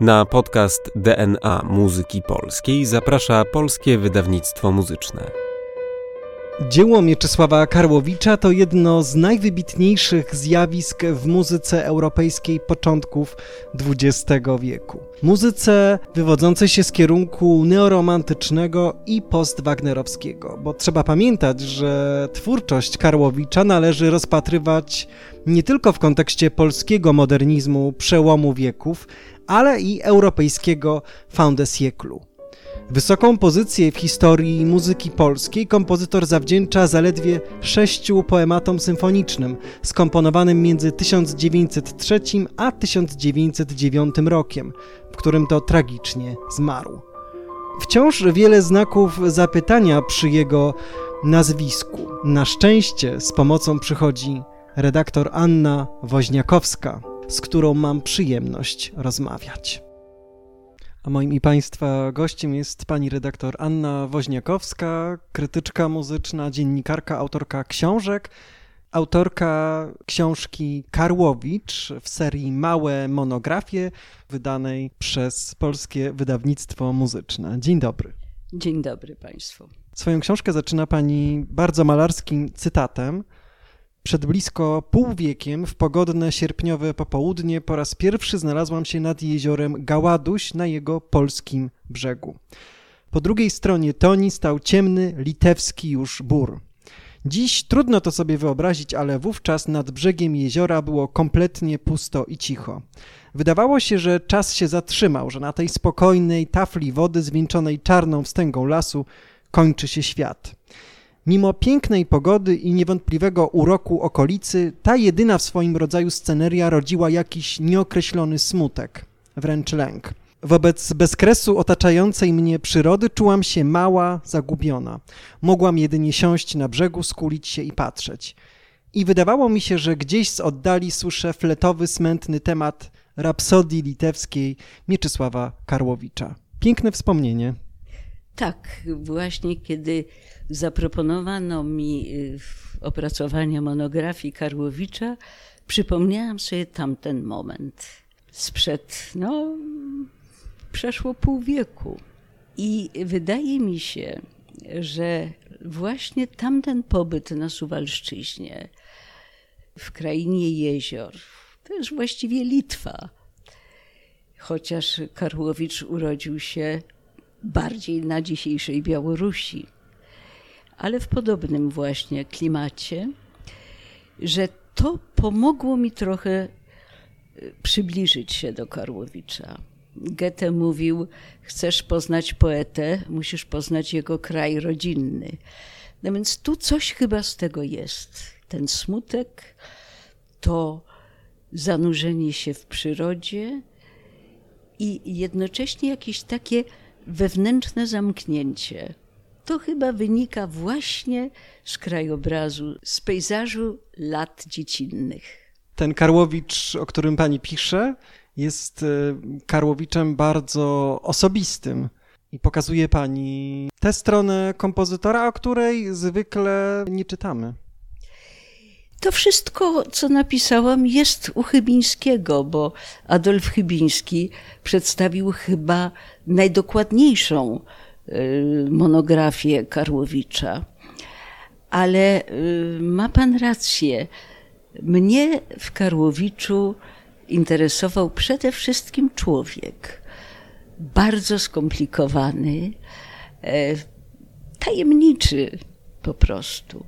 Na podcast DNA Muzyki Polskiej zaprasza Polskie Wydawnictwo Muzyczne. Dzieło Mieczysława Karłowicza to jedno z najwybitniejszych zjawisk w muzyce europejskiej początków XX wieku. Muzyce wywodzącej się z kierunku neoromantycznego i postwagnerowskiego, bo trzeba pamiętać, że twórczość Karłowicza należy rozpatrywać nie tylko w kontekście polskiego modernizmu przełomu wieków, ale i europejskiego fin de siècle. Wysoką pozycję w historii muzyki polskiej kompozytor zawdzięcza zaledwie sześciu poematom symfonicznym, skomponowanym między 1903 a 1909 rokiem, w którym to tragicznie zmarł. Wciąż wiele znaków zapytania przy jego nazwisku. Na szczęście z pomocą przychodzi redaktor Anna Woźniakowska, z którą mam przyjemność rozmawiać. A moim i Państwa gościem jest pani redaktor Anna Woźniakowska, krytyczka muzyczna, dziennikarka, autorka książek, autorka książki Karłowicz w serii Małe Monografie, wydanej przez Polskie Wydawnictwo Muzyczne. Dzień dobry. Dzień dobry Państwu. Swoją książkę zaczyna pani bardzo malarskim cytatem. Przed blisko pół wiekiem, w pogodne sierpniowe popołudnie, po raz pierwszy znalazłam się nad jeziorem Gaładuś na jego polskim brzegu. Po drugiej stronie Toni stał ciemny, litewski już bór. Dziś trudno to sobie wyobrazić, ale wówczas nad brzegiem jeziora było kompletnie pusto i cicho. Wydawało się, że czas się zatrzymał, że na tej spokojnej tafli wody zwieńczonej czarną wstęgą lasu kończy się świat. Mimo pięknej pogody i niewątpliwego uroku okolicy, ta jedyna w swoim rodzaju sceneria rodziła jakiś nieokreślony smutek, wręcz lęk. Wobec bezkresu otaczającej mnie przyrody czułam się mała, zagubiona. Mogłam jedynie siąść na brzegu, skulić się i patrzeć. I wydawało mi się, że gdzieś z oddali słyszę fletowy, smętny temat rapsodii litewskiej Mieczysława Karłowicza. Piękne wspomnienie. Tak, właśnie kiedy zaproponowano mi y, opracowanie monografii Karłowicza, przypomniałam sobie tamten moment. Sprzed, no, przeszło pół wieku. I wydaje mi się, że właśnie tamten pobyt na Suwalszczyźnie, w krainie jezior, to jest właściwie Litwa. Chociaż Karłowicz urodził się bardziej na dzisiejszej Białorusi, ale w podobnym właśnie klimacie, że to pomogło mi trochę y, przybliżyć się do Karłowicza. Goethe mówił: Chcesz poznać poetę, musisz poznać jego kraj rodzinny. No więc tu coś chyba z tego jest. Ten smutek, to zanurzenie się w przyrodzie i jednocześnie jakieś takie wewnętrzne zamknięcie. To chyba wynika właśnie z krajobrazu, z pejzażu lat dziecinnych. Ten Karłowicz, o którym pani pisze, jest e, Karłowiczem bardzo osobistym. I pokazuje pani tę stronę kompozytora, o której zwykle nie czytamy. To wszystko, co napisałam, jest u Chybińskiego, bo Adolf Chybiński przedstawił chyba najdokładniejszą monografię Karłowicza. Ale y, ma pan rację. Mnie w Karłowiczu interesował przede wszystkim człowiek. Bardzo skomplikowany, e, tajemniczy po prostu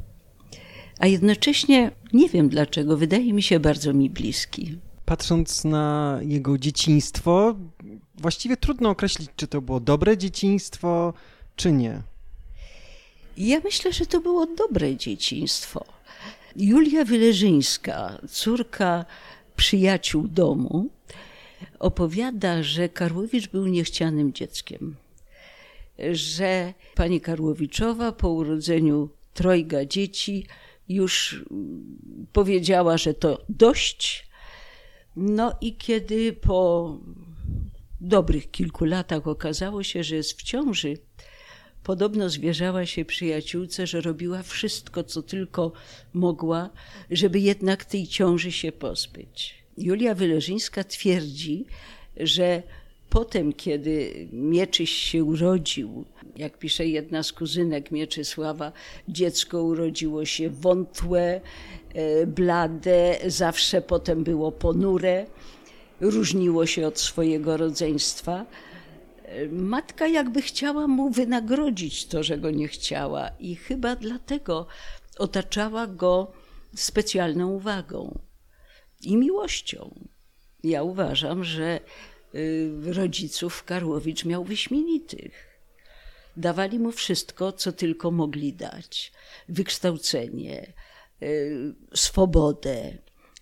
a jednocześnie nie wiem dlaczego, wydaje mi się bardzo mi bliski. Patrząc na jego dzieciństwo, właściwie trudno określić, czy to było dobre dzieciństwo, czy nie. Ja myślę, że to było dobre dzieciństwo. Julia Wyleżyńska, córka przyjaciół domu, opowiada, że Karłowicz był niechcianym dzieckiem. Że pani Karłowiczowa po urodzeniu trojga dzieci już powiedziała, że to dość. No i kiedy po dobrych kilku latach okazało się, że jest w ciąży, podobno zwierzała się przyjaciółce, że robiła wszystko, co tylko mogła, żeby jednak tej ciąży się pozbyć. Julia Wyleżyńska twierdzi, że Potem, kiedy Mieczyś się urodził, jak pisze jedna z kuzynek Mieczysława, dziecko urodziło się wątłe, e, blade, zawsze potem było ponure, różniło się od swojego rodzeństwa. Matka jakby chciała mu wynagrodzić to, że go nie chciała, i chyba dlatego otaczała go specjalną uwagą i miłością. Ja uważam, że y, rodziców Karłowicz miał wyśmienitych. Dawali mu wszystko, co tylko mogli dać: wykształcenie, y, swobodę.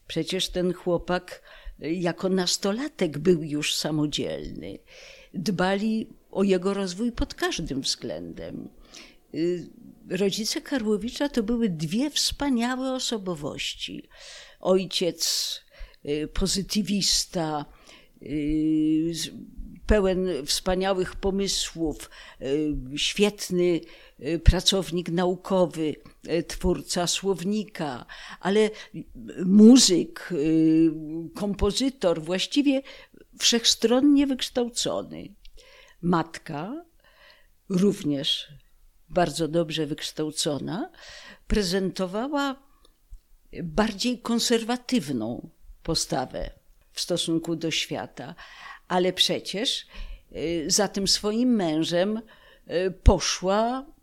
Przecież ten chłopak jako nastolatek był już samodzielny. Dbali o jego rozwój pod każdym względem. Rodzice Karłowicza to były dwie wspaniałe osobowości. Ojciec Y, pozytywista, y, pełen wspaniałych pomysłów, y, świetny pracownik naukowy, twórca słownika, ale muzyk, kompozytor, właściwie wszechstronnie wykształcony. Matka, również bardzo dobrze wykształcona, prezentowała bardziej konserwatywną postawę w stosunku do świata, ale przecież y, za tym swoim mężem y, poszła y,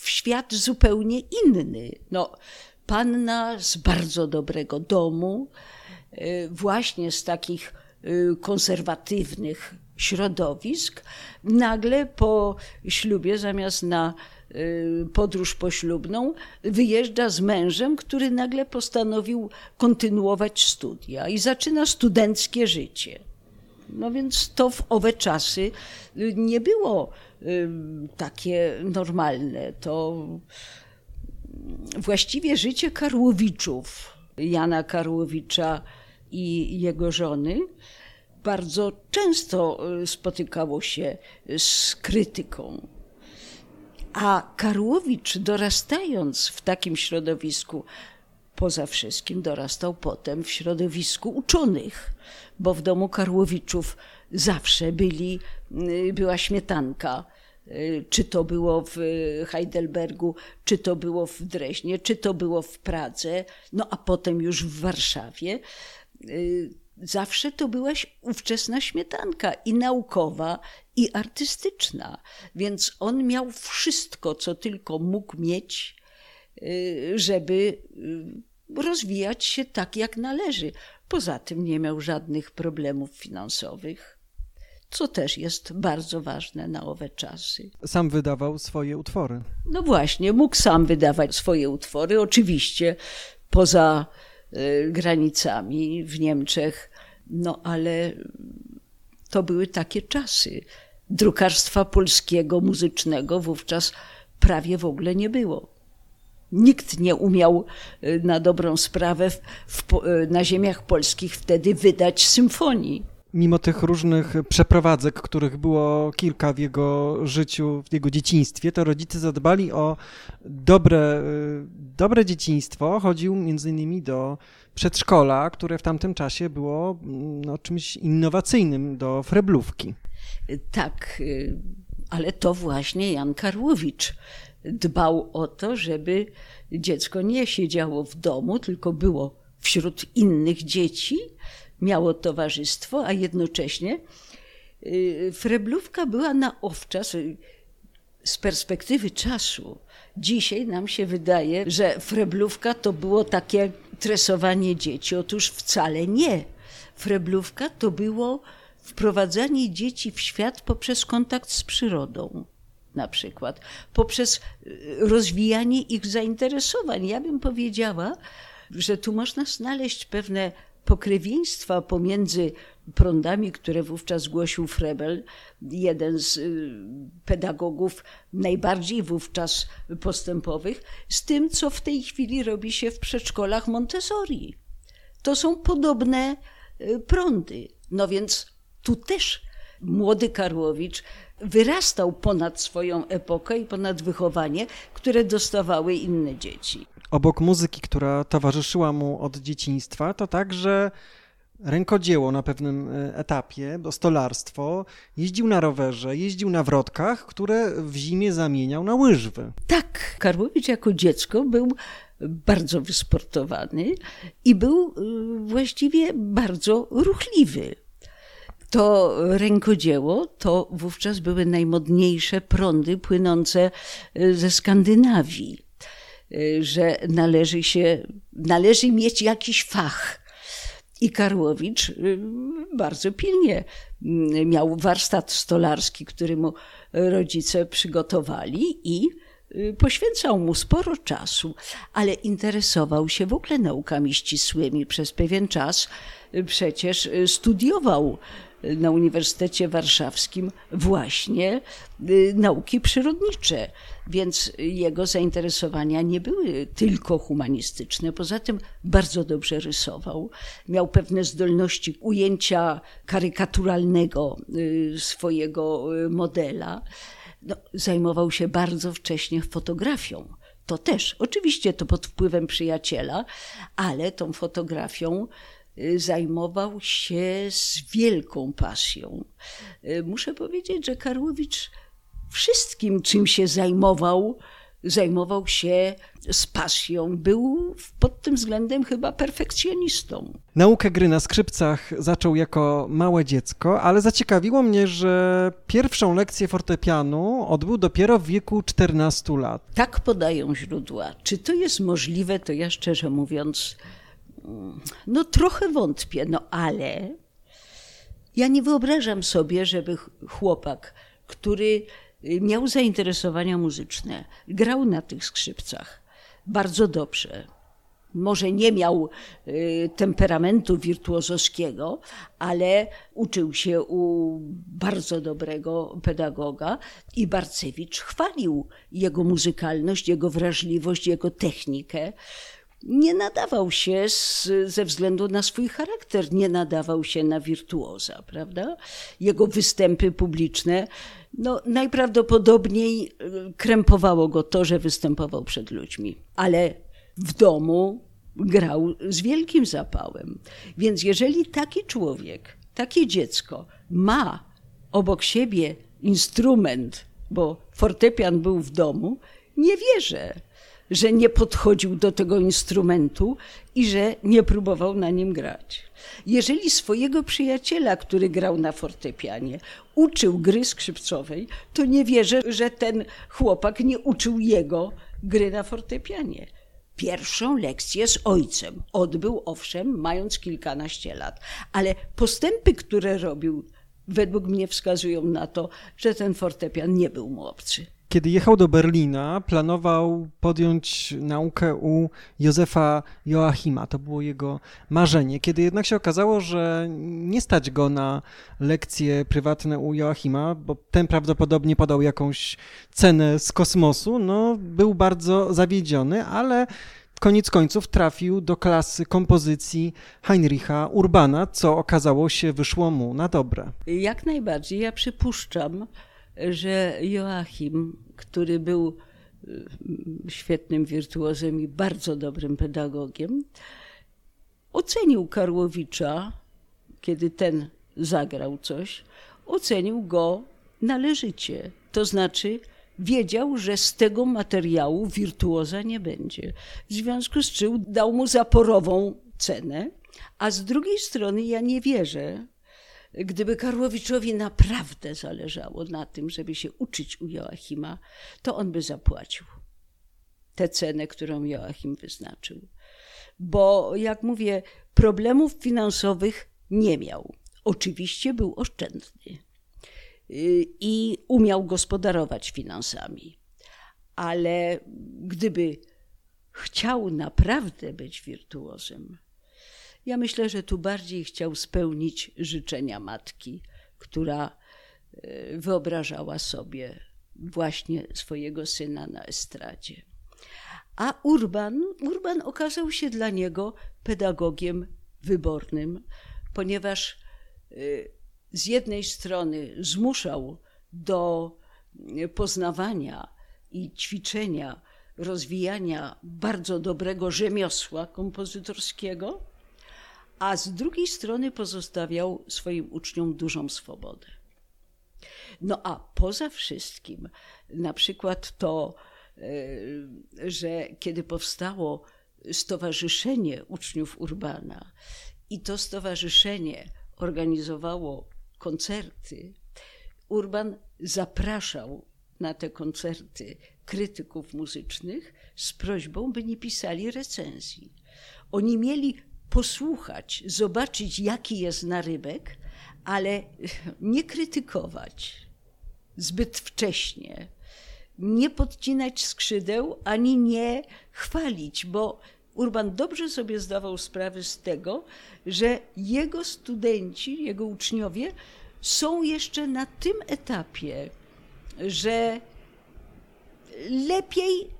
w świat zupełnie inny. No, panna z bardzo dobrego domu, właśnie z takich konserwatywnych środowisk, nagle po ślubie zamiast na Y, podróż poślubną, wyjeżdża z mężem, który nagle postanowił kontynuować studia i zaczyna studenckie życie. No więc to w owe czasy y, nie było y, takie normalne. To właściwie życie Karłowiczów, Jana Karłowicza i jego żony, bardzo często spotykało się z krytyką. A Karłowicz, dorastając w takim środowisku, poza wszystkim dorastał potem w środowisku uczonych, bo w domu Karłowiczów zawsze byli, y, była śmietanka. Y, czy to było w Heidelbergu, czy to było w Dreźnie, czy to było w Pradze, no a potem już w Warszawie y, zawsze to była ówczesna śmietanka i naukowa, i artystyczna. Więc on miał wszystko, co tylko mógł mieć, żeby rozwijać się tak, jak należy. Poza tym nie miał żadnych problemów finansowych. Co też jest bardzo ważne na owe czasy. Sam wydawał swoje utwory. No właśnie, mógł sam wydawać swoje utwory. Oczywiście poza y, granicami w Niemczech, no ale to były takie czasy. Drukarstwa polskiego, muzycznego wówczas prawie w ogóle nie było. Nikt nie umiał y, na dobrą sprawę w, w, y, na ziemiach polskich wtedy wydać symfonii. Mimo tych różnych przeprowadzek, których było kilka w jego życiu, w jego dzieciństwie, to rodzice zadbali o dobre, y, dobre dzieciństwo. Chodził między innymi do przedszkola, które w tamtym czasie było mm, no, czymś innowacyjnym do freblówki. Tak, ale to właśnie Jan Karłowicz dbał o to, żeby dziecko nie siedziało w domu, tylko było wśród innych dzieci, miało towarzystwo, a jednocześnie y, freblówka była na owczas y, z perspektywy czasu. Dzisiaj nam się wydaje, że freblówka to było takie tresowanie dzieci. Otóż wcale nie. Freblówka to było wprowadzanie dzieci w świat poprzez kontakt z przyrodą na przykład, poprzez y, rozwijanie ich zainteresowań. Ja bym powiedziała, że tu można znaleźć pewne pokrewieństwa pomiędzy prądami, które wówczas głosił Frebel, jeden z y, pedagogów najbardziej wówczas postępowych, z tym, co w tej chwili robi się w przedszkolach Montessori. To są podobne y, prądy. No więc tu też młody Karłowicz wyrastał ponad swoją epokę i ponad wychowanie, które dostawały inne dzieci. Obok muzyki, która towarzyszyła mu od dzieciństwa, to także rękodzieło na pewnym e, etapie, stolarstwo, jeździł na rowerze, jeździł na wrotkach, które w zimie zamieniał na łyżwy. Tak, Karłowicz jako dziecko był bardzo wysportowany i był y, właściwie bardzo ruchliwy. To rękodzieło to wówczas były najmodniejsze prądy płynące y, ze Skandynawii, y, że należy się, należy mieć jakiś fach. I Karłowicz bardzo pilnie miał warsztat stolarski, który mu rodzice przygotowali i poświęcał mu sporo czasu, ale interesował się w ogóle naukami ścisłymi. Przez pewien czas przecież studiował na Uniwersytecie Warszawskim właśnie nauki przyrodnicze, więc jego zainteresowania nie były tylko humanistyczne. Poza tym bardzo dobrze rysował, miał pewne zdolności ujęcia karykaturalnego swojego modela no, zajmował się bardzo wcześnie fotografią. To też, oczywiście to pod wpływem przyjaciela, ale tą fotografią y, zajmował się z wielką pasją. Y, muszę powiedzieć, że Karłowicz wszystkim, czym się zajmował, zajmował się z pasją. Był pod tym względem chyba perfekcjonistą. Naukę gry na skrzypcach zaczął jako małe dziecko, ale zaciekawiło mnie, że pierwszą lekcję fortepianu odbył dopiero w wieku 14 lat. Tak podają źródła. Czy to jest możliwe, to ja szczerze mówiąc, no trochę wątpię, no ale ja nie wyobrażam sobie, żeby chłopak, który Y, miał zainteresowania muzyczne, grał na tych skrzypcach bardzo dobrze. Może nie miał y, temperamentu wirtuozowskiego, ale uczył się u bardzo dobrego pedagoga i Barcewicz chwalił jego muzykalność, jego wrażliwość, jego technikę nie nadawał się z, ze względu na swój charakter, nie nadawał się na wirtuoza, prawda? Jego występy publiczne, no najprawdopodobniej y, krępowało go to, że występował przed ludźmi, ale w domu grał z wielkim zapałem. Więc jeżeli taki człowiek, takie dziecko ma obok siebie instrument, bo fortepian był w domu, nie wierzę, że nie podchodził do tego instrumentu i że nie próbował na nim grać. Jeżeli swojego przyjaciela, który grał na fortepianie, uczył gry skrzypcowej, to nie wierzę, że ten chłopak nie uczył jego gry na fortepianie. Pierwszą lekcję z ojcem odbył, owszem, mając kilkanaście lat, ale postępy, które robił, według mnie wskazują na to, że ten fortepian nie był mu obcy. Kiedy jechał do Berlina, planował podjąć naukę u Józefa Joachima. To było jego marzenie. Kiedy jednak się okazało, że nie stać go na lekcje prywatne u Joachima, bo ten prawdopodobnie podał jakąś cenę z kosmosu, no był bardzo zawiedziony, ale koniec końców trafił do klasy kompozycji Heinricha Urbana, co okazało się wyszło mu na dobre. Jak najbardziej. Ja przypuszczam, że Joachim, który był y, świetnym wirtuozem i bardzo dobrym pedagogiem, ocenił Karłowicza, kiedy ten zagrał coś, ocenił go należycie. To znaczy, wiedział, że z tego materiału wirtuoza nie będzie. W związku z czym dał mu zaporową cenę, a z drugiej strony ja nie wierzę, Gdyby Karłowiczowi naprawdę zależało na tym, żeby się uczyć u Joachima, to on by zapłacił tę cenę, którą Joachim wyznaczył. Bo, jak mówię, problemów finansowych nie miał. Oczywiście był oszczędny y, i umiał gospodarować finansami. Ale gdyby chciał naprawdę być wirtuozem, ja myślę, że tu bardziej chciał spełnić życzenia matki, która e, wyobrażała sobie właśnie swojego syna na estradzie. A Urban, Urban okazał się dla niego pedagogiem wybornym, ponieważ e, z jednej strony zmuszał do e, poznawania i ćwiczenia, rozwijania bardzo dobrego rzemiosła kompozytorskiego, a z drugiej strony pozostawiał swoim uczniom dużą swobodę. No a poza wszystkim, na przykład to, e, że kiedy powstało Stowarzyszenie Uczniów Urbana i to stowarzyszenie organizowało koncerty, Urban zapraszał na te koncerty krytyków muzycznych z prośbą, by nie pisali recenzji. Oni mieli posłuchać, zobaczyć, jaki jest narybek, ale nie krytykować zbyt wcześnie, nie podcinać skrzydeł, ani nie chwalić, bo Urban dobrze sobie zdawał sprawę z tego, że jego studenci, jego uczniowie są jeszcze na tym etapie, że lepiej,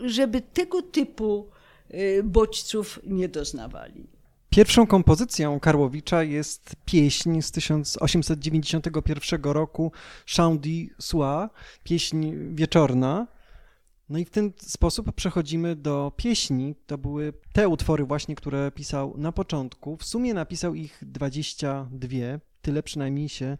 żeby tego typu bodźców nie doznawali. Pierwszą kompozycją Karłowicza jest pieśń z 1891 roku Chant du Soir, pieśń wieczorna. No i w ten sposób przechodzimy do pieśni. To były te utwory właśnie, które pisał na początku. W sumie napisał ich 22 tyle przynajmniej się e,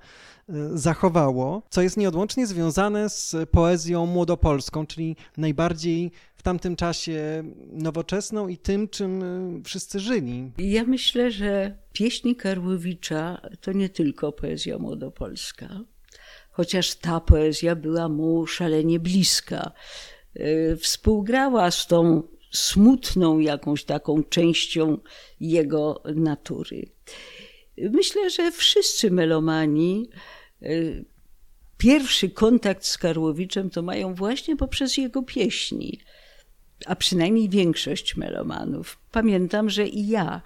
zachowało, co jest nieodłącznie związane z poezją młodopolską, czyli najbardziej w tamtym czasie nowoczesną i tym, czym e, wszyscy żyli. Ja myślę, że pieśni Karłowicza to nie tylko poezja młodopolska, chociaż ta poezja była mu szalenie bliska. E, współgrała z tą smutną jakąś taką częścią jego natury. Myślę, że wszyscy melomani y, pierwszy kontakt z Karłowiczem to mają właśnie poprzez jego pieśni, a przynajmniej większość melomanów. Pamiętam, że i ja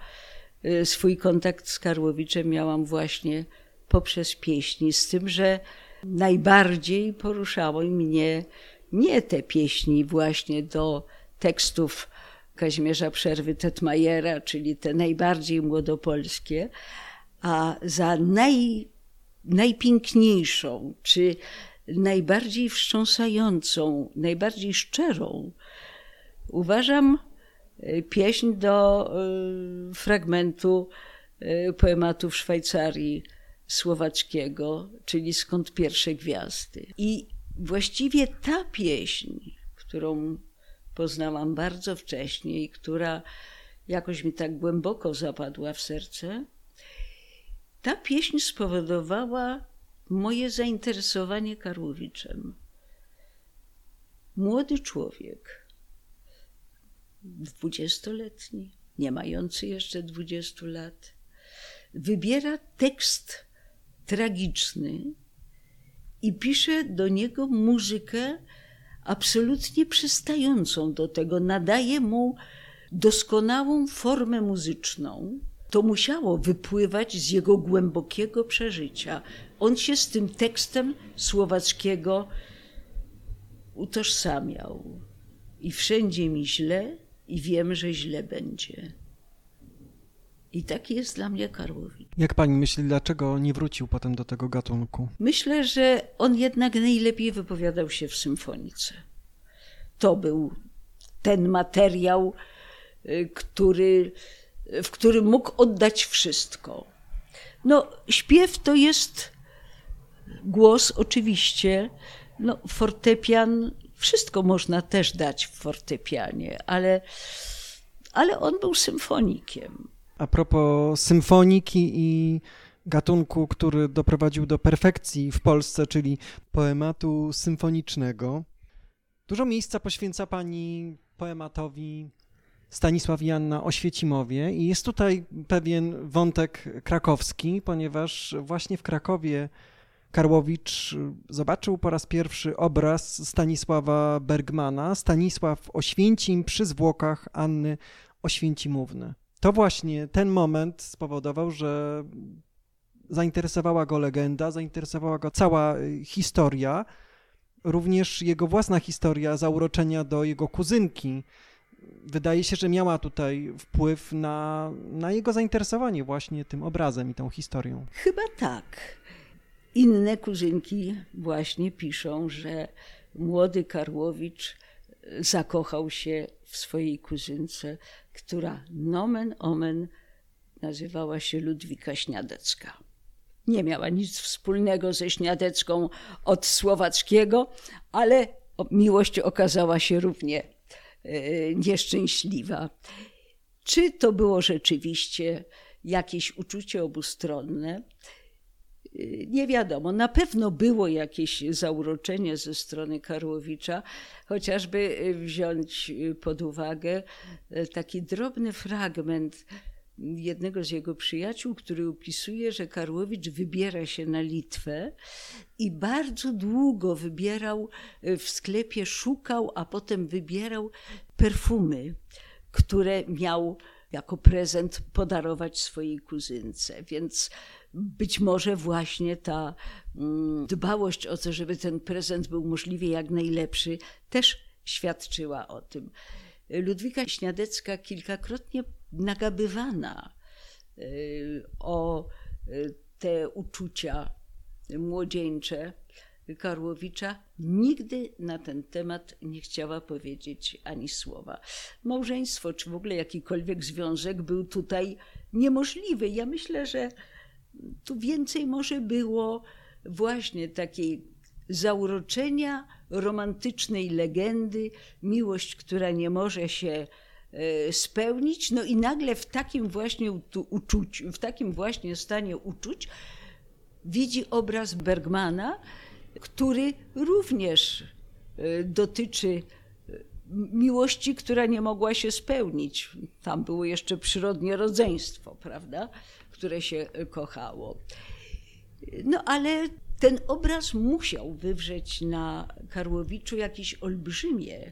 y, swój kontakt z Karłowiczem miałam właśnie poprzez pieśni, z tym, że najbardziej poruszały mnie nie te pieśni właśnie do tekstów Kazimierza Przerwy Tetmajera, czyli te najbardziej młodopolskie, a za naj, najpiękniejszą, czy najbardziej wstrząsającą, najbardziej szczerą uważam e, pieśń do y, fragmentu y, poematu w Szwajcarii słowackiego, czyli Skąd pierwsze gwiazdy. I właściwie ta pieśń, którą poznałam bardzo wcześnie i która jakoś mi tak głęboko zapadła w serce, ta pieśń spowodowała moje zainteresowanie Karłowiczem. Młody człowiek, dwudziestoletni, nie mający jeszcze dwudziestu lat, wybiera tekst tragiczny i pisze do niego muzykę absolutnie przystającą do tego, nadaje mu doskonałą formę muzyczną to musiało wypływać z jego głębokiego przeżycia. On się z tym tekstem słowackiego utożsamiał. I wszędzie mi źle, i wiem, że źle będzie. I taki jest dla mnie Karłowicz. Jak pani myśli, dlaczego nie wrócił potem do tego gatunku? Myślę, że on jednak najlepiej wypowiadał się w symfonice. To był ten materiał, y, który w którym mógł oddać wszystko. No, śpiew to jest głos, oczywiście. No, fortepian, wszystko można też dać w fortepianie, ale, ale on był symfonikiem. A propos symfoniki i gatunku, który doprowadził do perfekcji w Polsce, czyli poematu symfonicznego. Dużo miejsca poświęca pani poematowi Stanisław Janna Oświecimowie i jest tutaj pewien wątek krakowski, ponieważ właśnie w Krakowie Karłowicz zobaczył po raz pierwszy obraz Stanisława Bergmana, Stanisław Oświęcim przy zwłokach Anny Oświęcimówny. To właśnie ten moment spowodował, że zainteresowała go legenda, zainteresowała go cała historia, również jego własna historia zauroczenia do jego kuzynki, wydaje się, że miała tutaj wpływ na, na jego zainteresowanie właśnie tym obrazem i tą historią. Chyba tak. Inne kuzynki właśnie piszą, że młody Karłowicz zakochał się w swojej kuzynce, która nomen omen nazywała się Ludwika Śniadecka. Nie miała nic wspólnego ze Śniadecką od słowackiego, ale miłość okazała się równie e, nieszczęśliwa. Czy to było rzeczywiście jakieś uczucie obustronne? Nie wiadomo. Na pewno było jakieś zauroczenie ze strony Karłowicza, chociażby wziąć pod uwagę taki drobny fragment jednego z jego przyjaciół, który opisuje, że Karłowicz wybiera się na Litwę i bardzo długo wybierał w sklepie, szukał, a potem wybierał perfumy, które miał jako prezent podarować swojej kuzynce. Więc być może właśnie ta mm, dbałość o to, żeby ten prezent był możliwie jak najlepszy, też świadczyła o tym. Ludwika Śniadecka kilkakrotnie nagabywana y, o y, te uczucia młodzieńcze Karłowicza, nigdy na ten temat nie chciała powiedzieć ani słowa. Małżeństwo, czy w ogóle jakikolwiek związek był tutaj niemożliwy. Ja myślę, że tu więcej może było właśnie takiej zauroczenia romantycznej legendy, miłość, która nie może się e, spełnić. No i nagle w takim właśnie uczuciu, w takim właśnie stanie uczuć widzi obraz Bergmana, który również e, dotyczy e, miłości, która nie mogła się spełnić. Tam było jeszcze przyrodnie rodzeństwo, prawda, które się kochało. No ale ten obraz musiał wywrzeć na Karłowiczu jakieś olbrzymie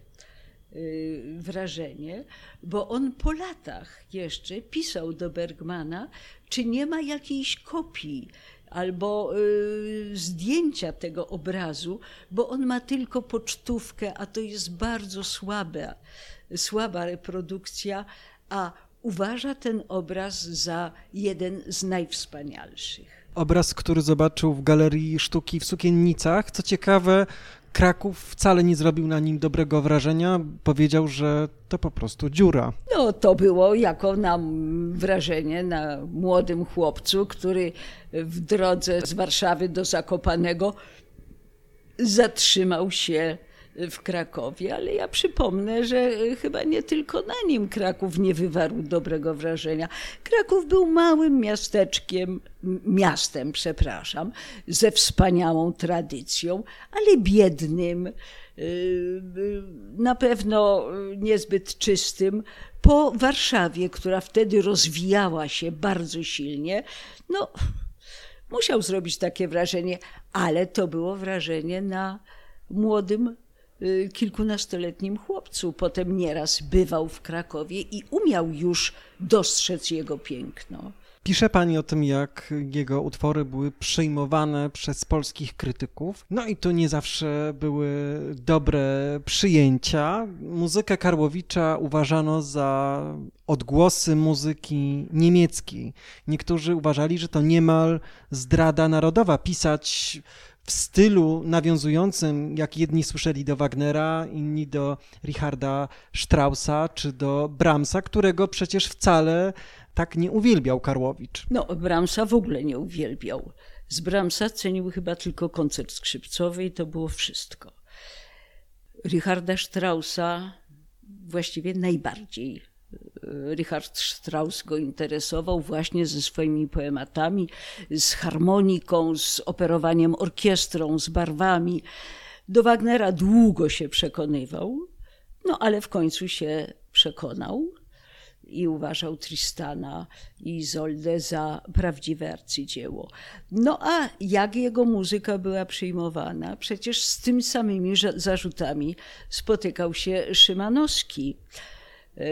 y, wrażenie, bo on po latach jeszcze pisał do Bergmana, czy nie ma jakiejś kopii albo y, zdjęcia tego obrazu, bo on ma tylko pocztówkę, a to jest bardzo słabe, słaba reprodukcja, a uważa ten obraz za jeden z najwspanialszych obraz, który zobaczył w Galerii Sztuki w Sukiennicach. Co ciekawe, Kraków wcale nie zrobił na nim dobrego wrażenia. Powiedział, że to po prostu dziura. No, to było jako nam wrażenie na młodym chłopcu, który w drodze z Warszawy do Zakopanego zatrzymał się w Krakowie, ale ja przypomnę, że chyba nie tylko na nim Kraków nie wywarł dobrego wrażenia. Kraków był małym miasteczkiem, miastem, przepraszam, ze wspaniałą tradycją, ale biednym, y, na pewno niezbyt czystym. Po Warszawie, która wtedy rozwijała się bardzo silnie, no, musiał zrobić takie wrażenie, ale to było wrażenie na młodym Y, kilkunastoletnim chłopcu. Potem nieraz bywał w Krakowie i umiał już dostrzec jego piękno. Pisze pani o tym, jak jego utwory były przyjmowane przez polskich krytyków. No i to nie zawsze były dobre przyjęcia. Muzykę Karłowicza uważano za odgłosy muzyki niemieckiej. Niektórzy uważali, że to niemal zdrada narodowa pisać w stylu nawiązującym, jak jedni słyszeli do Wagnera, inni do Richarda Straussa czy do Brahmsa, którego przecież wcale tak nie uwielbiał Karłowicz. No, Brahmsa w ogóle nie uwielbiał. Z Brahmsa cenił chyba tylko koncert skrzypcowy i to było wszystko. Richarda Straussa właściwie najbardziej Richard Strauss go interesował właśnie ze swoimi poematami, z harmoniką, z operowaniem orkiestrą, z barwami. Do Wagnera długo się przekonywał, no ale w końcu się przekonał i uważał Tristana i Izoldę za prawdziwe arcydzieło. No a jak jego muzyka była przyjmowana? Przecież z tymi samymi zarzutami spotykał się Szymanowski. E,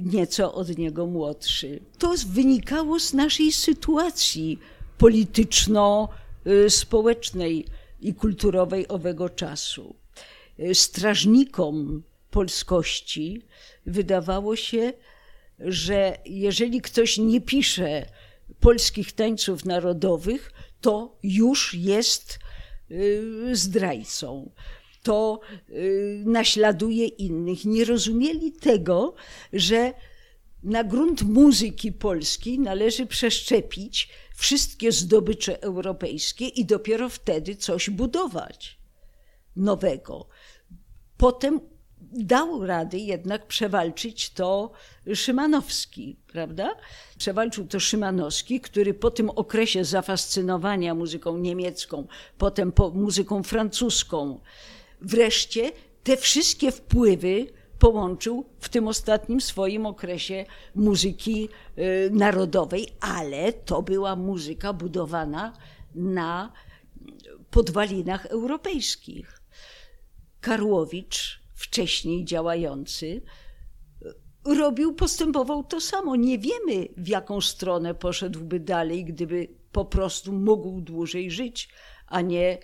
nieco od niego młodszy. To wynikało z naszej sytuacji polityczno-społecznej i kulturowej owego czasu. E, strażnikom polskości wydawało się, że jeżeli ktoś nie pisze polskich tańców narodowych, to już jest e, zdrajcą to y, naśladuje innych. Nie rozumieli tego, że na grunt muzyki polskiej należy przeszczepić wszystkie zdobycze europejskie i dopiero wtedy coś budować nowego. Potem dał rady jednak przewalczyć to Szymanowski, prawda? Przewalczył to Szymanowski, który po tym okresie zafascynowania muzyką niemiecką, potem po muzyką francuską, wreszcie te wszystkie wpływy połączył w tym ostatnim swoim okresie muzyki y, narodowej, ale to była muzyka budowana na podwalinach europejskich. Karłowicz, wcześniej działający, robił, postępował to samo. Nie wiemy, w jaką stronę poszedłby dalej, gdyby po prostu mógł dłużej żyć, a nie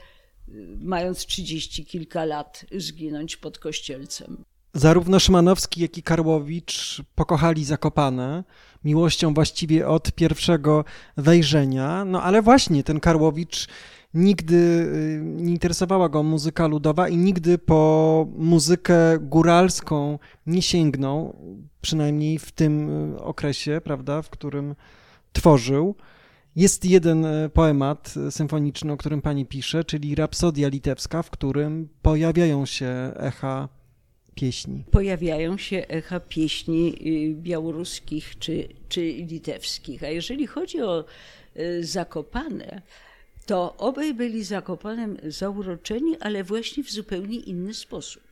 mając trzydzieści kilka lat zginąć pod kościelcem. Zarówno Szymanowski, jak i Karłowicz pokochali Zakopane miłością właściwie od pierwszego wejrzenia. No ale właśnie ten Karłowicz nigdy y, nie interesowała go muzyka ludowa i nigdy po muzykę góralską nie sięgnął, przynajmniej w tym y, okresie, prawda, w którym tworzył. Jest jeden y, poemat symfoniczny, o którym pani pisze, czyli Rapsodia Litewska, w którym pojawiają się echa pieśni. Pojawiają się echa pieśni białoruskich czy, czy litewskich. A jeżeli chodzi o Zakopane, to obaj byli Zakopanem zauroczeni, ale właśnie w zupełnie inny sposób.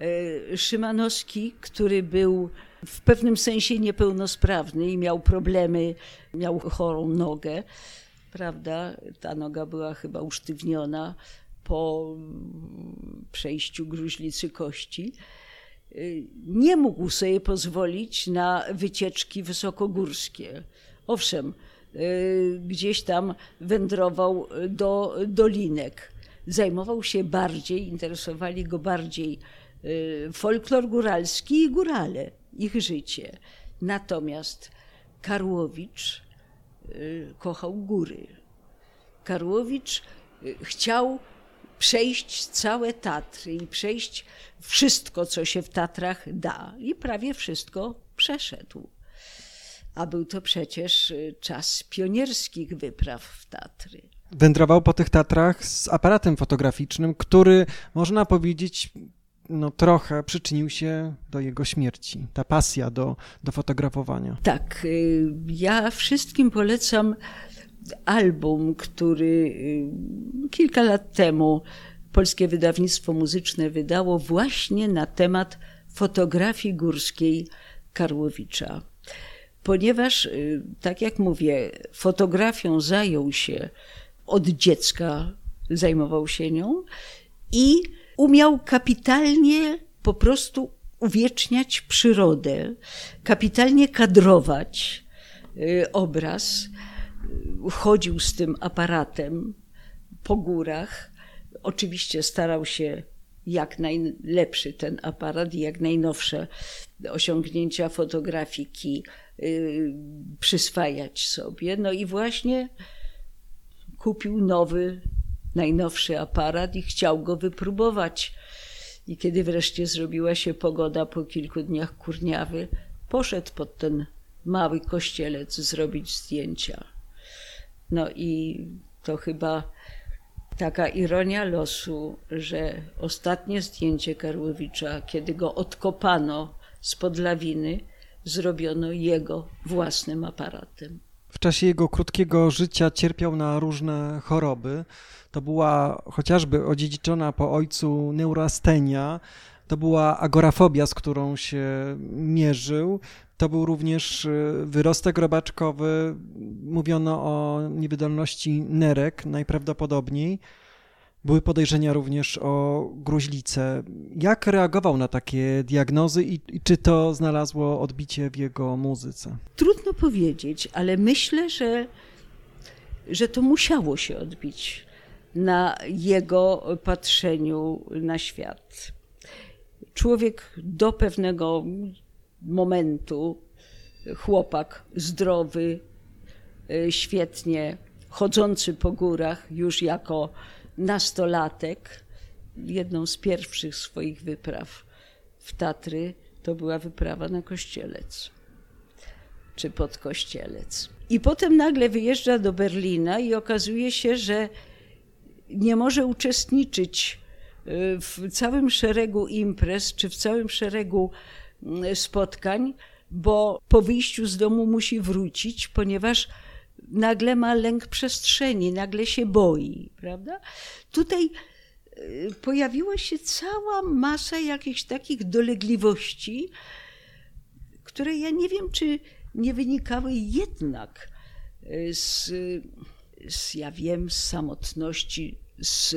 E, Szymanowski, który był w pewnym sensie niepełnosprawny i miał problemy, miał chorą nogę, prawda? Ta noga była chyba usztywniona po przejściu gruźlicy kości. Nie mógł sobie pozwolić na wycieczki wysokogórskie. Owszem, Y, gdzieś tam wędrował do dolinek. Zajmował się bardziej, interesowali go bardziej y, folklor góralski i górale, ich życie. Natomiast Karłowicz y, kochał góry. Karłowicz chciał przejść całe Tatry i przejść wszystko, co się w Tatrach da. I prawie wszystko przeszedł a był to przecież y, czas pionierskich wypraw w Tatry. Wędrował po tych Tatrach z aparatem fotograficznym, który można powiedzieć no, trochę przyczynił się do jego śmierci, ta pasja do, do fotografowania. Tak, y, ja wszystkim polecam album, który y, kilka lat temu Polskie Wydawnictwo Muzyczne wydało właśnie na temat fotografii górskiej Karłowicza ponieważ, y, tak jak mówię, fotografią zajął się od dziecka, zajmował się nią i umiał kapitalnie po prostu uwieczniać przyrodę, kapitalnie kadrować y, obraz. Chodził z tym aparatem po górach. Oczywiście starał się jak najlepszy ten aparat i jak najnowsze osiągnięcia fotografiki Y, przyswajać sobie. No i właśnie kupił nowy, najnowszy aparat i chciał go wypróbować. I kiedy wreszcie zrobiła się pogoda po kilku dniach kurniawy, poszedł pod ten mały kościelec zrobić zdjęcia. No i to chyba taka ironia losu, że ostatnie zdjęcie Karłowicza, kiedy go odkopano spod lawiny, zrobiono jego własnym aparatem. W czasie jego krótkiego życia cierpiał na różne choroby. To była chociażby odziedziczona po ojcu neurastenia, to była agorafobia, z którą się mierzył. To był również y, wyrostek robaczkowy. Mówiono o niewydolności nerek najprawdopodobniej. Były podejrzenia również o gruźlicę. Jak reagował na takie diagnozy i, i, czy to znalazło odbicie w jego muzyce? Trudno powiedzieć, ale myślę, że, że to musiało się odbić na jego patrzeniu na świat. Człowiek do pewnego momentu, chłopak zdrowy, y, świetnie chodzący po górach, już jako nastolatek, jedną z pierwszych swoich wypraw w Tatry to była wyprawa na Kościelec. czy pod Kościelec. I potem nagle wyjeżdża do Berlina i okazuje się, że nie może uczestniczyć y, w całym szeregu imprez czy w całym szeregu mm, spotkań, bo po wyjściu z domu musi wrócić, ponieważ nagle ma lęk przestrzeni, nagle się boi, prawda? Tutaj y, pojawiła się cała masa jakichś takich dolegliwości, które ja nie wiem, czy nie wynikały jednak y, z, z, ja wiem, z samotności, z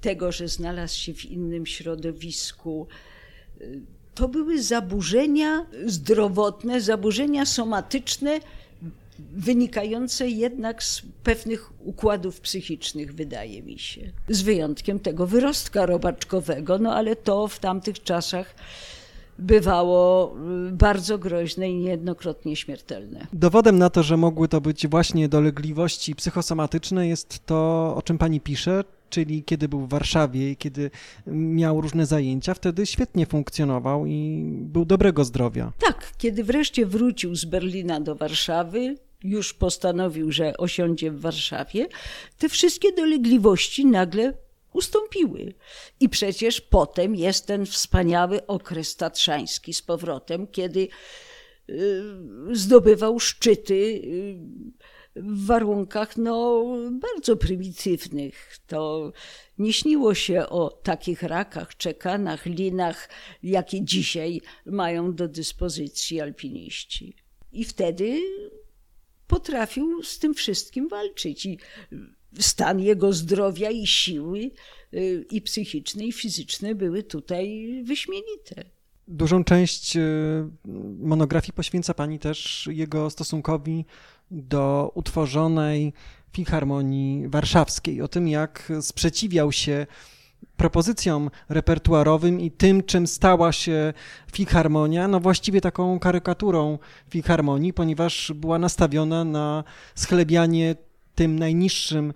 tego, że znalazł się w innym środowisku. Y, to były zaburzenia zdrowotne, zaburzenia somatyczne, wynikające jednak z pewnych układów psychicznych, wydaje mi się. Z wyjątkiem tego wyrostka robaczkowego, no ale to w tamtych czasach bywało y, bardzo groźne i niejednokrotnie śmiertelne. Dowodem na to, że mogły to być właśnie dolegliwości psychosomatyczne jest to, o czym pani pisze, czyli kiedy był w Warszawie i kiedy miał różne zajęcia, wtedy świetnie funkcjonował i był dobrego zdrowia. Tak, kiedy wreszcie wrócił z Berlina do Warszawy, już postanowił, że osiądzie w Warszawie, te wszystkie dolegliwości nagle ustąpiły. I przecież potem jest ten wspaniały okres tatrzański z powrotem, kiedy y, zdobywał szczyty y, w warunkach no, bardzo prymitywnych. To nie śniło się o takich rakach, czekanach, linach, jakie dzisiaj mają do dyspozycji alpiniści. I wtedy potrafił z tym wszystkim walczyć. I stan jego zdrowia i siły y, i psychiczne, i fizyczne były tutaj wyśmienite. Dużą część y, monografii poświęca Pani też jego stosunkowi do utworzonej Filharmonii Warszawskiej, o tym jak sprzeciwiał się propozycjom repertuarowym i tym, czym stała się filharmonia, no właściwie taką karykaturą filharmonii, ponieważ była nastawiona na schlebianie tym najniższym y,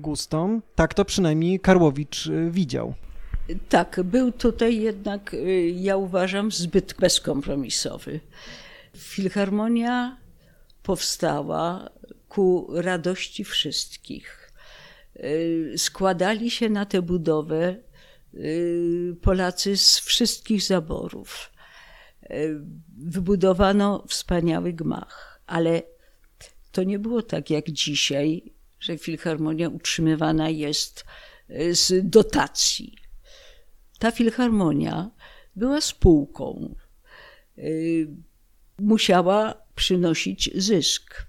gustom. Tak to przynajmniej Karłowicz y, widział. Tak, był tutaj jednak, y, ja uważam, zbyt bezkompromisowy. Filharmonia powstała ku radości wszystkich. Składali się na tę budowę Polacy z wszystkich zaborów. Wybudowano wspaniały gmach, ale to nie było tak jak dzisiaj, że filharmonia utrzymywana jest z dotacji. Ta filharmonia była spółką. Musiała przynosić zysk.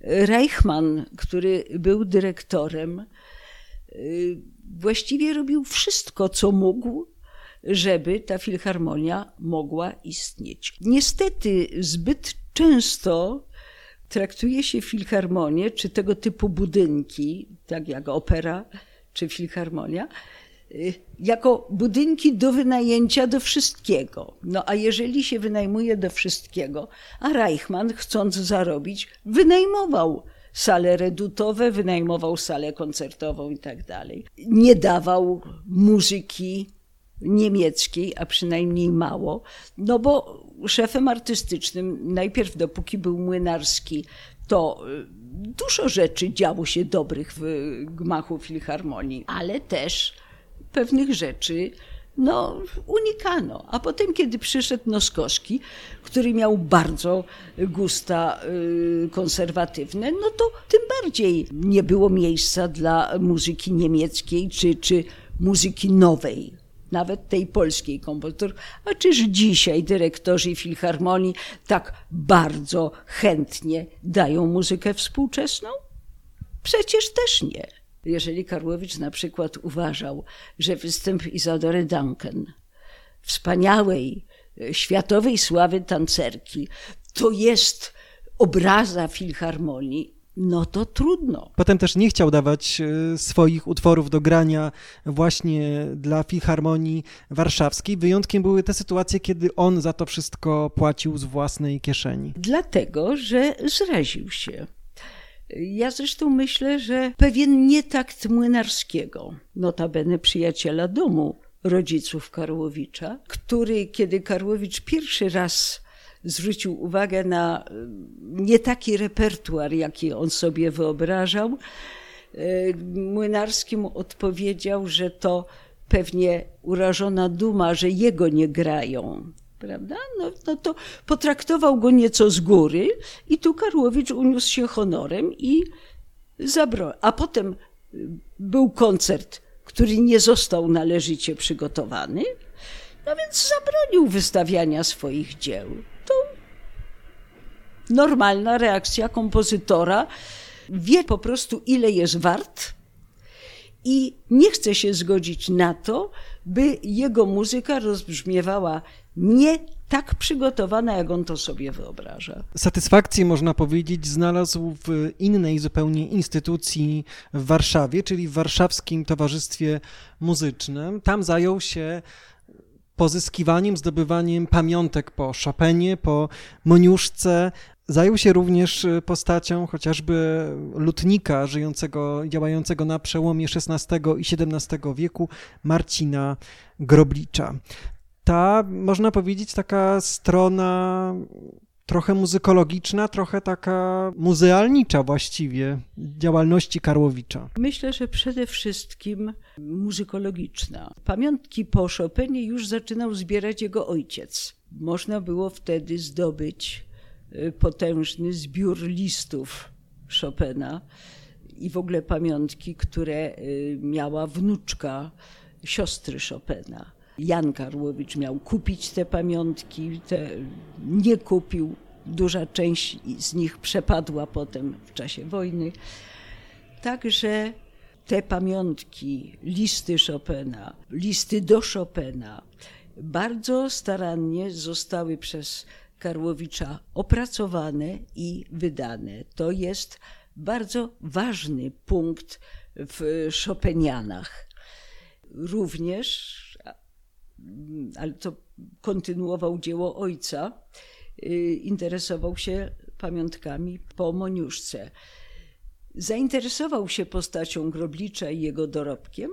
Reichmann, który był dyrektorem, e, właściwie robił wszystko, co mógł, żeby ta filharmonia mogła istnieć. Niestety zbyt często traktuje się filharmonię, czy tego typu budynki, tak jak opera czy filharmonia, y, jako budynki do wynajęcia do wszystkiego. No a jeżeli się wynajmuje do wszystkiego, a Reichmann, chcąc zarobić, wynajmował sale redutowe, wynajmował salę koncertową i tak dalej. Nie dawał muzyki niemieckiej, a przynajmniej mało, no bo szefem artystycznym, najpierw dopóki był młynarski, to y, dużo rzeczy działo się dobrych w gmachu Filharmonii, ale też pewnych rzeczy no, unikano. A potem, kiedy przyszedł Noskowski, który miał bardzo gusta y, konserwatywne, no to tym bardziej nie było miejsca dla muzyki niemieckiej czy, czy muzyki nowej nawet tej polskiej kompozytor. A czyż dzisiaj dyrektorzy filharmonii tak bardzo chętnie dają muzykę współczesną? Przecież też nie. Jeżeli Karłowicz na przykład uważał, że występ Izadory Duncan, wspaniałej, e, światowej sławy tancerki, to jest obraza filharmonii, no to trudno. Potem też nie chciał dawać e, swoich utworów do grania właśnie dla Filharmonii Warszawskiej. Wyjątkiem były te sytuacje, kiedy on za to wszystko płacił z własnej kieszeni. Dlatego, że zraził się. Ja zresztą myślę, że pewien nietakt Młynarskiego, notabene przyjaciela domu rodziców Karłowicza, który, kiedy Karłowicz pierwszy raz zwrócił uwagę na y, nie taki repertuar, jaki on sobie wyobrażał. Y, Młynarski mu odpowiedział, że to pewnie urażona duma, że jego nie grają. Prawda? No, no to potraktował go nieco z góry i tu Karłowicz uniósł się honorem i zabrał. A potem był koncert, który nie został należycie przygotowany, no więc zabronił wystawiania swoich dzieł. To normalna reakcja kompozytora. Wie po prostu, ile jest wart i nie chce się zgodzić na to, by jego muzyka rozbrzmiewała nie tak przygotowana, jak on to sobie wyobraża. Satysfakcję, można powiedzieć, znalazł w innej zupełnie instytucji w Warszawie, czyli w Warszawskim Towarzystwie Muzycznym. Tam zajął się pozyskiwaniem, zdobywaniem pamiątek po Chopinie, po Moniuszce. Zajął się również postacią chociażby lutnika żyjącego, działającego na przełomie XVI i XVII wieku, Marcina Groblicza. Ta, można powiedzieć, taka strona trochę muzykologiczna, trochę taka muzealnicza właściwie działalności Karłowicza. Myślę, że przede wszystkim muzykologiczna. Pamiątki po Chopinie już zaczynał zbierać jego ojciec. Można było wtedy zdobyć y, potężny zbiór listów Chopina i w ogóle pamiątki, które y, miała wnuczka siostry Chopina. Jan Karłowicz miał kupić te pamiątki, te nie kupił. Duża część z nich przepadła potem w czasie wojny. Także te pamiątki, listy Chopina, listy do Chopina, bardzo starannie zostały przez Karłowicza opracowane i wydane. To jest bardzo ważny punkt w Chopinianach. Również ale to kontynuował dzieło ojca, y, interesował się pamiątkami po Moniuszce. Zainteresował się postacią Groblicza i jego dorobkiem,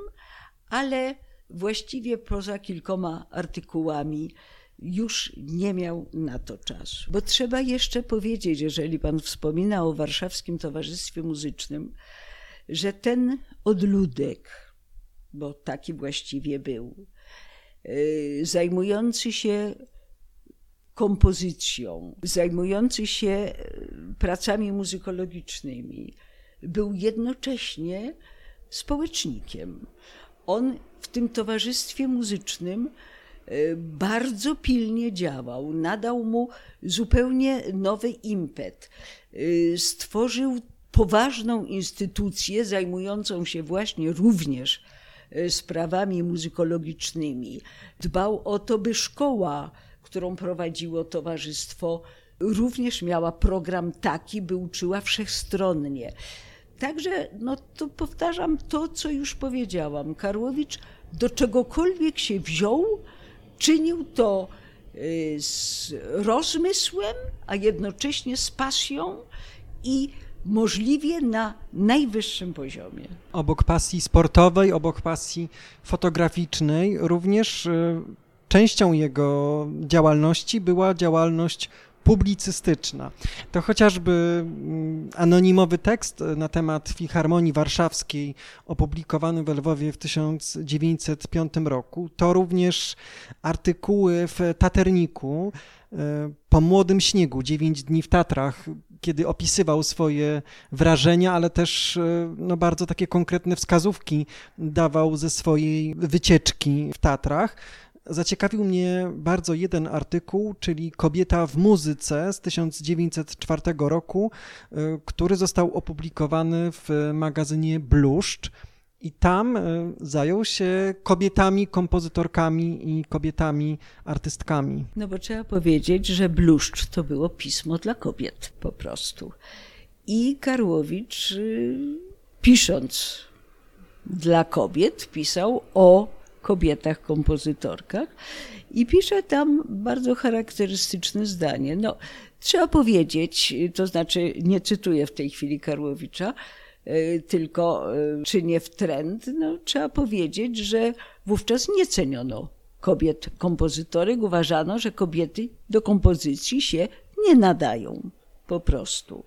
ale właściwie poza kilkoma artykułami już nie miał na to czasu. Bo trzeba jeszcze powiedzieć, jeżeli pan wspomina o Warszawskim Towarzystwie Muzycznym, że ten odludek, bo taki właściwie był, Y, zajmujący się kompozycją, zajmujący się y, pracami muzykologicznymi, był jednocześnie społecznikiem. On w tym towarzystwie muzycznym bardzo pilnie działał, nadał mu zupełnie nowy impet. Stworzył poważną instytucję zajmującą się właśnie również Y, sprawami muzykologicznymi. Dbał o to, by szkoła, którą prowadziło towarzystwo, również miała program taki, by uczyła wszechstronnie. Także, no to powtarzam to, co już powiedziałam. Karłowicz do czegokolwiek się wziął, czynił to y, z rozmysłem, a jednocześnie z pasją i możliwie na najwyższym poziomie. Obok pasji sportowej, obok pasji fotograficznej, również y, częścią jego działalności była działalność publicystyczna. To chociażby mm, anonimowy tekst na temat Filharmonii Warszawskiej opublikowany w Lwowie w 1905 roku, to również artykuły w Taterniku y, po młodym śniegu, dziewięć dni w Tatrach, kiedy opisywał swoje wrażenia, ale też e, no, bardzo takie konkretne wskazówki dawał ze swojej wycieczki w Tatrach. Zaciekawił mnie bardzo jeden artykuł, czyli Kobieta w muzyce z 1904 roku, e, który został opublikowany w magazynie Bluszcz. I tam e, zajął się kobietami, kompozytorkami i kobietami, artystkami. No bo trzeba powiedzieć, że Bluszcz to było pismo dla kobiet po prostu. I Karłowicz, y, pisząc dla kobiet, pisał o kobietach kompozytorkach i pisze tam bardzo charakterystyczne zdanie. No, trzeba powiedzieć, to znaczy nie cytuję w tej chwili Karłowicza, Y, tylko y, czynię w trend, no, trzeba powiedzieć, że wówczas nie ceniono kobiet kompozytorek uważano, że kobiety do kompozycji się nie nadają po prostu.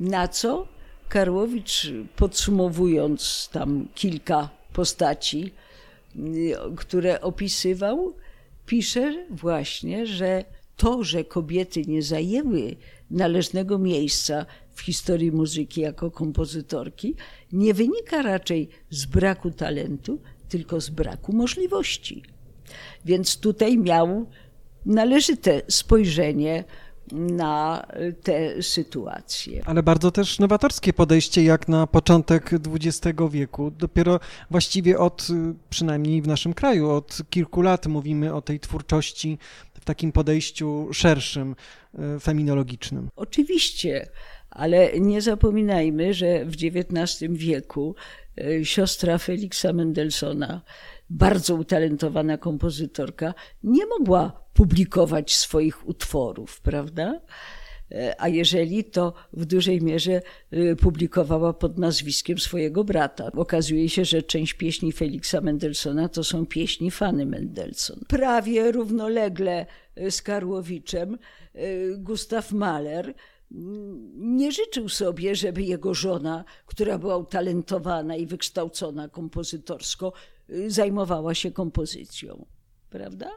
Na co Karłowicz, podsumowując tam kilka postaci, które opisywał, pisze właśnie, że to, że kobiety nie zajęły należnego miejsca w historii muzyki jako kompozytorki, nie wynika raczej z braku talentu, tylko z braku możliwości. Więc tutaj miał należyte spojrzenie na tę sytuację. Ale bardzo też nowatorskie podejście jak na początek XX wieku. Dopiero właściwie od, przynajmniej w naszym kraju, od kilku lat mówimy o tej twórczości w takim podejściu szerszym, e, feminologicznym. Oczywiście, ale nie zapominajmy, że w XIX wieku siostra Feliksa Mendelssohna, bardzo utalentowana kompozytorka, nie mogła publikować swoich utworów, prawda? E, a jeżeli to w dużej mierze e, publikowała pod nazwiskiem swojego brata. Okazuje się, że część pieśni Feliksa Mendelssohna to są pieśni Fanny Mendelssohn. Prawie równolegle z Karłowiczem Gustav Mahler nie życzył sobie, żeby jego żona, która była utalentowana i wykształcona kompozytorsko, zajmowała się kompozycją. Prawda?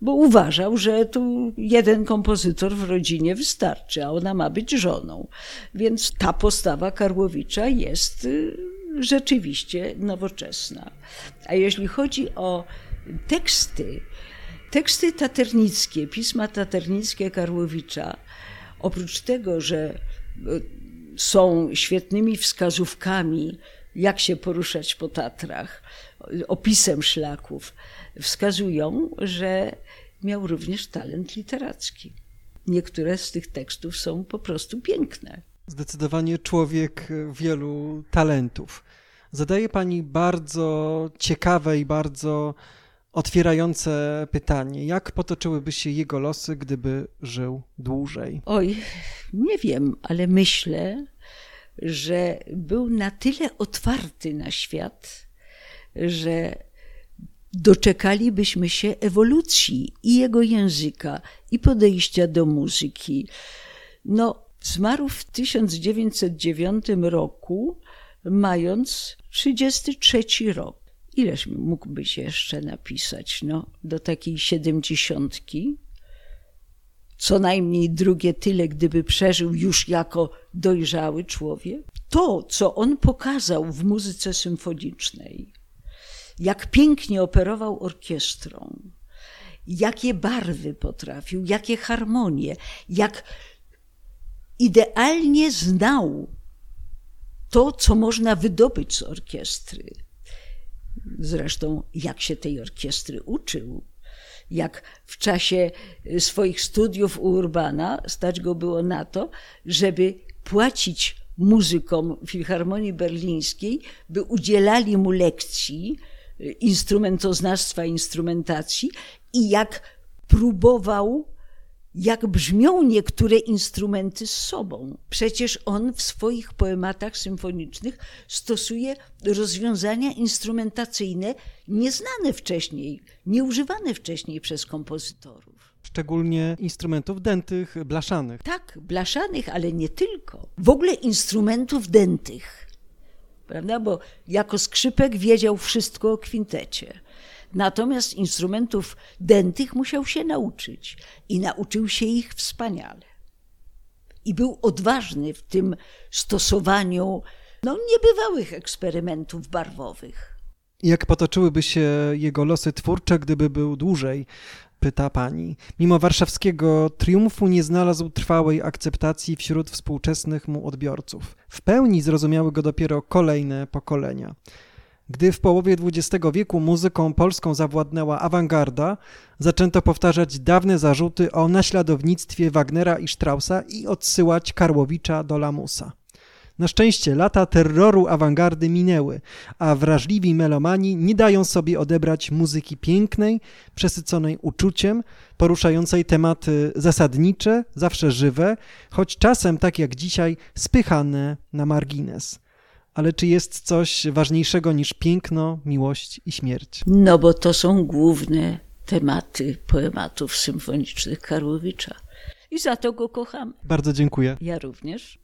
Bo uważał, że tu jeden kompozytor w rodzinie wystarczy, a ona ma być żoną. Więc ta postawa Karłowicza jest y, rzeczywiście nowoczesna. A jeśli chodzi o teksty, teksty taternickie, pisma taternickie Karłowicza, oprócz tego, że e, są świetnymi wskazówkami, jak się poruszać po Tatrach, opisem szlaków, wskazują, że miał również talent literacki. Niektóre z tych tekstów są po prostu piękne. Zdecydowanie człowiek wielu talentów. Zadaje pani bardzo ciekawe i bardzo otwierające pytanie. Jak potoczyłyby się jego losy, gdyby żył dłużej? Oj, nie wiem, ale myślę, że był na tyle otwarty na świat, że doczekalibyśmy się ewolucji i jego języka, i podejścia do muzyki. No, zmarł w 1909 roku, mając 33 rok ileż mógłbyś jeszcze napisać? No, do takiej siedemdziesiątki. Co najmniej drugie tyle, gdyby przeżył już jako dojrzały człowiek. To, co on pokazał w muzyce symfonicznej, jak pięknie operował orkiestrą, jakie barwy potrafił, jakie harmonie, jak idealnie znał to, co można wydobyć z orkiestry zresztą jak się tej orkiestry uczył. Jak w czasie swoich studiów u Urbana stać go było na to, żeby płacić muzykom Filharmonii Berlińskiej, by udzielali mu lekcji instrumentoznawstwa, instrumentacji i jak próbował jak brzmią niektóre instrumenty z sobą. Przecież on w swoich poematach symfonicznych stosuje rozwiązania instrumentacyjne nieznane wcześniej, nieużywane wcześniej przez kompozytorów. Szczególnie instrumentów dętych, blaszanych. Tak, blaszanych, ale nie tylko. W ogóle instrumentów dętych. Prawda? Bo jako skrzypek wiedział wszystko o kwintecie Natomiast instrumentów dętych musiał się nauczyć i nauczył się ich wspaniale. I był odważny w tym stosowaniu no, niebywałych eksperymentów barwowych. Jak potoczyłyby się jego losy twórcze, gdyby był dłużej? Pyta pani. Mimo warszawskiego triumfu nie znalazł trwałej akceptacji wśród współczesnych mu odbiorców. W pełni zrozumiały go dopiero kolejne pokolenia. Gdy w połowie XX wieku muzyką polską zawładnęła awangarda, zaczęto powtarzać dawne zarzuty o naśladownictwie Wagnera i Straussa i odsyłać Karłowicza do lamusa. Na szczęście lata terroru awangardy minęły, a wrażliwi melomani nie dają sobie odebrać muzyki pięknej, przesyconej uczuciem, poruszającej tematy zasadnicze, zawsze żywe, choć czasem, tak jak dzisiaj, spychane na margines ale czy jest coś ważniejszego niż piękno, miłość i śmierć? No bo to są główne tematy poematów symfonicznych Karłowicza. I za to go kochamy. Bardzo dziękuję. Ja również.